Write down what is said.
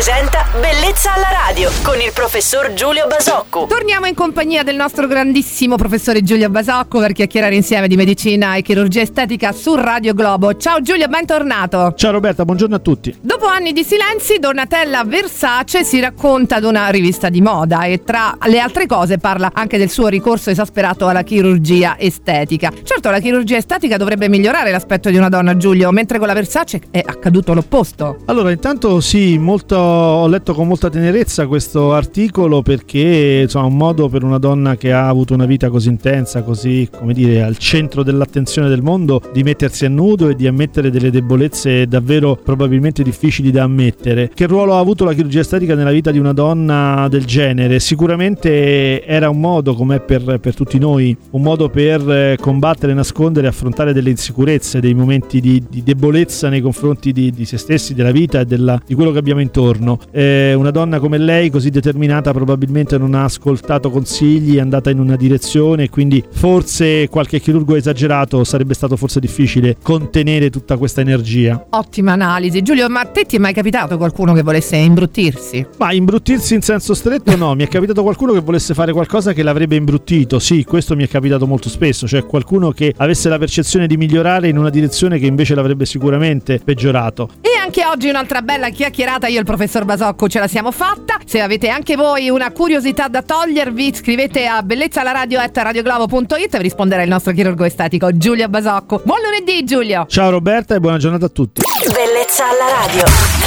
presenta Bellezza alla radio con il professor Giulio Basocco. Torniamo in compagnia del nostro grandissimo professore Giulio Basocco per chiacchierare insieme di medicina e chirurgia estetica su Radio Globo. Ciao Giulio, bentornato. Ciao Roberta, buongiorno a tutti. Dopo anni di silenzi, Donatella Versace si racconta ad una rivista di moda e tra le altre cose parla anche del suo ricorso esasperato alla chirurgia estetica. Certo, la chirurgia estetica dovrebbe migliorare l'aspetto di una donna, Giulio, mentre con la Versace è accaduto l'opposto. Allora, intanto sì, molto, ho letto con molta tenerezza questo articolo perché insomma, è un modo per una donna che ha avuto una vita così intensa, così come dire, al centro dell'attenzione del mondo, di mettersi a nudo e di ammettere delle debolezze davvero probabilmente difficili da ammettere. Che ruolo ha avuto la chirurgia estetica nella vita di una donna del genere? Sicuramente era un modo, come per, per tutti noi, un modo per eh, combattere, nascondere, affrontare delle insicurezze, dei momenti di, di debolezza nei confronti di, di se stessi, della vita e della, di quello che abbiamo intorno. Eh, una donna come lei, così determinata, probabilmente non ha ascoltato consigli, è andata in una direzione quindi forse qualche chirurgo esagerato sarebbe stato forse difficile contenere tutta questa energia. Ottima analisi. Giulio, ma a te ti è mai capitato qualcuno che volesse imbruttirsi? Ma imbruttirsi in senso stretto no, mi è capitato qualcuno che volesse fare qualcosa che l'avrebbe imbruttito, sì, questo mi è capitato molto spesso, cioè qualcuno che avesse la percezione di migliorare in una direzione che invece l'avrebbe sicuramente peggiorato. E anche oggi un'altra bella chiacchierata, io e il professor Basocco ce la siamo fatta. Se avete anche voi una curiosità da togliervi, scrivete a bellezzalaradio.it e vi risponderà il nostro chirurgo estetico Giulio Basocco. Buon lunedì Giulio! Ciao Roberta e buona giornata a tutti. Bellezza alla radio.